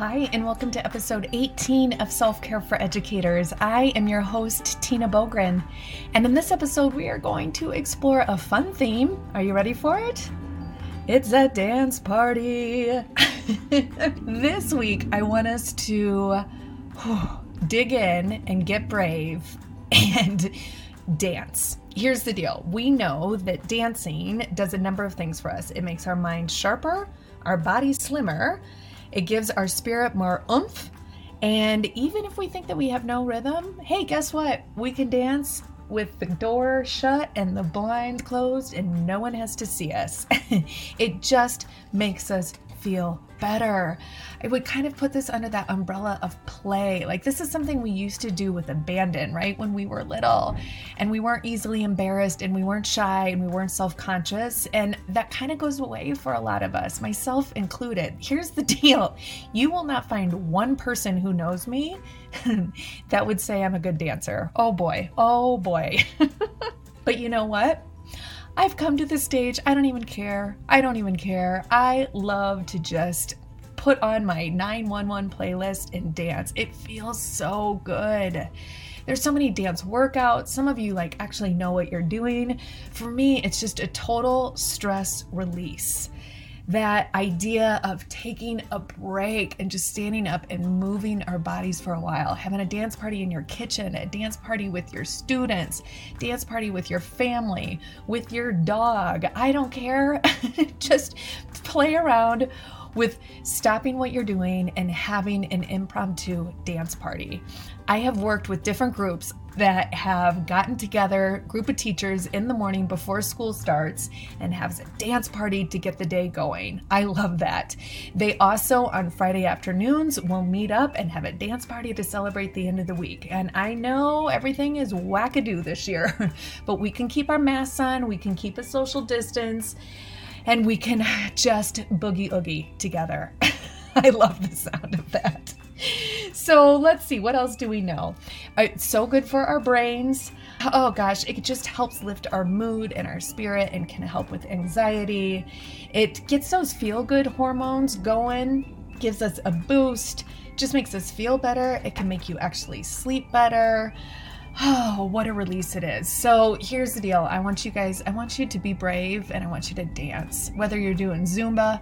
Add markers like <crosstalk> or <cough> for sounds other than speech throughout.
Hi, and welcome to episode 18 of Self Care for Educators. I am your host, Tina Boogren. And in this episode, we are going to explore a fun theme. Are you ready for it? It's a dance party. <laughs> this week, I want us to <sighs> dig in and get brave and dance. Here's the deal we know that dancing does a number of things for us, it makes our mind sharper, our body slimmer it gives our spirit more oomph. And even if we think that we have no rhythm, hey, guess what? We can dance with the door shut and the blind closed and no one has to see us. <laughs> it just makes us feel better. I would kind of put this under that umbrella of play. Like, this is something we used to do with abandon, right? When we were little and we weren't easily embarrassed and we weren't shy and we weren't self conscious. And that kind of goes away for a lot of us, myself included. Here's the <laughs> deal you will not find one person who knows me <laughs> that would say I'm a good dancer. Oh boy. Oh boy. <laughs> but you know what? I've come to this stage. I don't even care. I don't even care. I love to just put on my 911 playlist and dance. It feels so good. There's so many dance workouts. Some of you like actually know what you're doing. For me, it's just a total stress release that idea of taking a break and just standing up and moving our bodies for a while, having a dance party in your kitchen, a dance party with your students, dance party with your family, with your dog. I don't care. <laughs> just play around with stopping what you're doing and having an impromptu dance party. I have worked with different groups that have gotten together, group of teachers in the morning before school starts and has a dance party to get the day going. I love that. They also on Friday afternoons will meet up and have a dance party to celebrate the end of the week. And I know everything is wackadoo this year, <laughs> but we can keep our masks on, we can keep a social distance and we can just boogie oogie together. <laughs> I love the sound of that. So let's see, what else do we know? Uh, it's so good for our brains. Oh gosh, it just helps lift our mood and our spirit and can help with anxiety. It gets those feel good hormones going, gives us a boost, just makes us feel better. It can make you actually sleep better. Oh, what a release it is. So here's the deal. I want you guys, I want you to be brave and I want you to dance. Whether you're doing Zumba,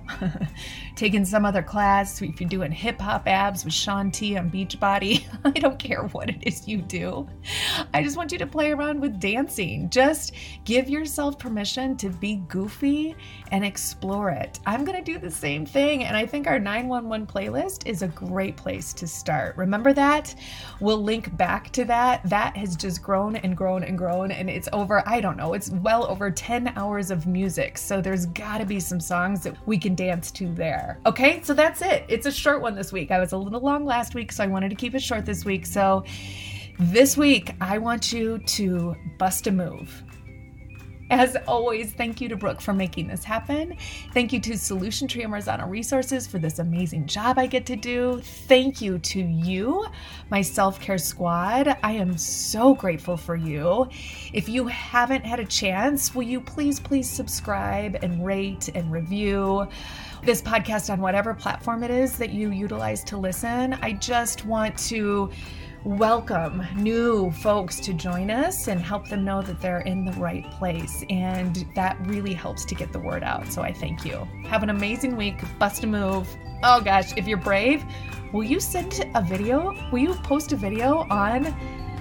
<laughs> taking some other class, if you're doing hip hop abs with Shaun T on Beachbody, <laughs> I don't care what it is you do. I just want you to play around with dancing. Just give yourself permission to be goofy and explore it. I'm going to do the same thing. And I think our 911 playlist is a great place to start. Remember that? We'll link back to that. That has just grown and grown and grown. And it's over, I don't know, it's well over 10 hours of music. So there's got to be some songs that we can dance to there. Okay, so that's it. It's a short one this week. I was a little long last week, so I wanted to keep it short this week. So this week, I want you to bust a move. As always, thank you to Brooke for making this happen. Thank you to Solution Tree and Marzano Resources for this amazing job I get to do. Thank you to you, my self care squad. I am so grateful for you. If you haven't had a chance, will you please, please subscribe and rate and review? this podcast on whatever platform it is that you utilize to listen. I just want to welcome new folks to join us and help them know that they're in the right place. And that really helps to get the word out. So I thank you. Have an amazing week. Bust a move. Oh gosh, if you're brave, will you send a video? Will you post a video on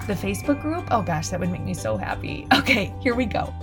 the Facebook group? Oh gosh, that would make me so happy. <laughs> Okay, here we go.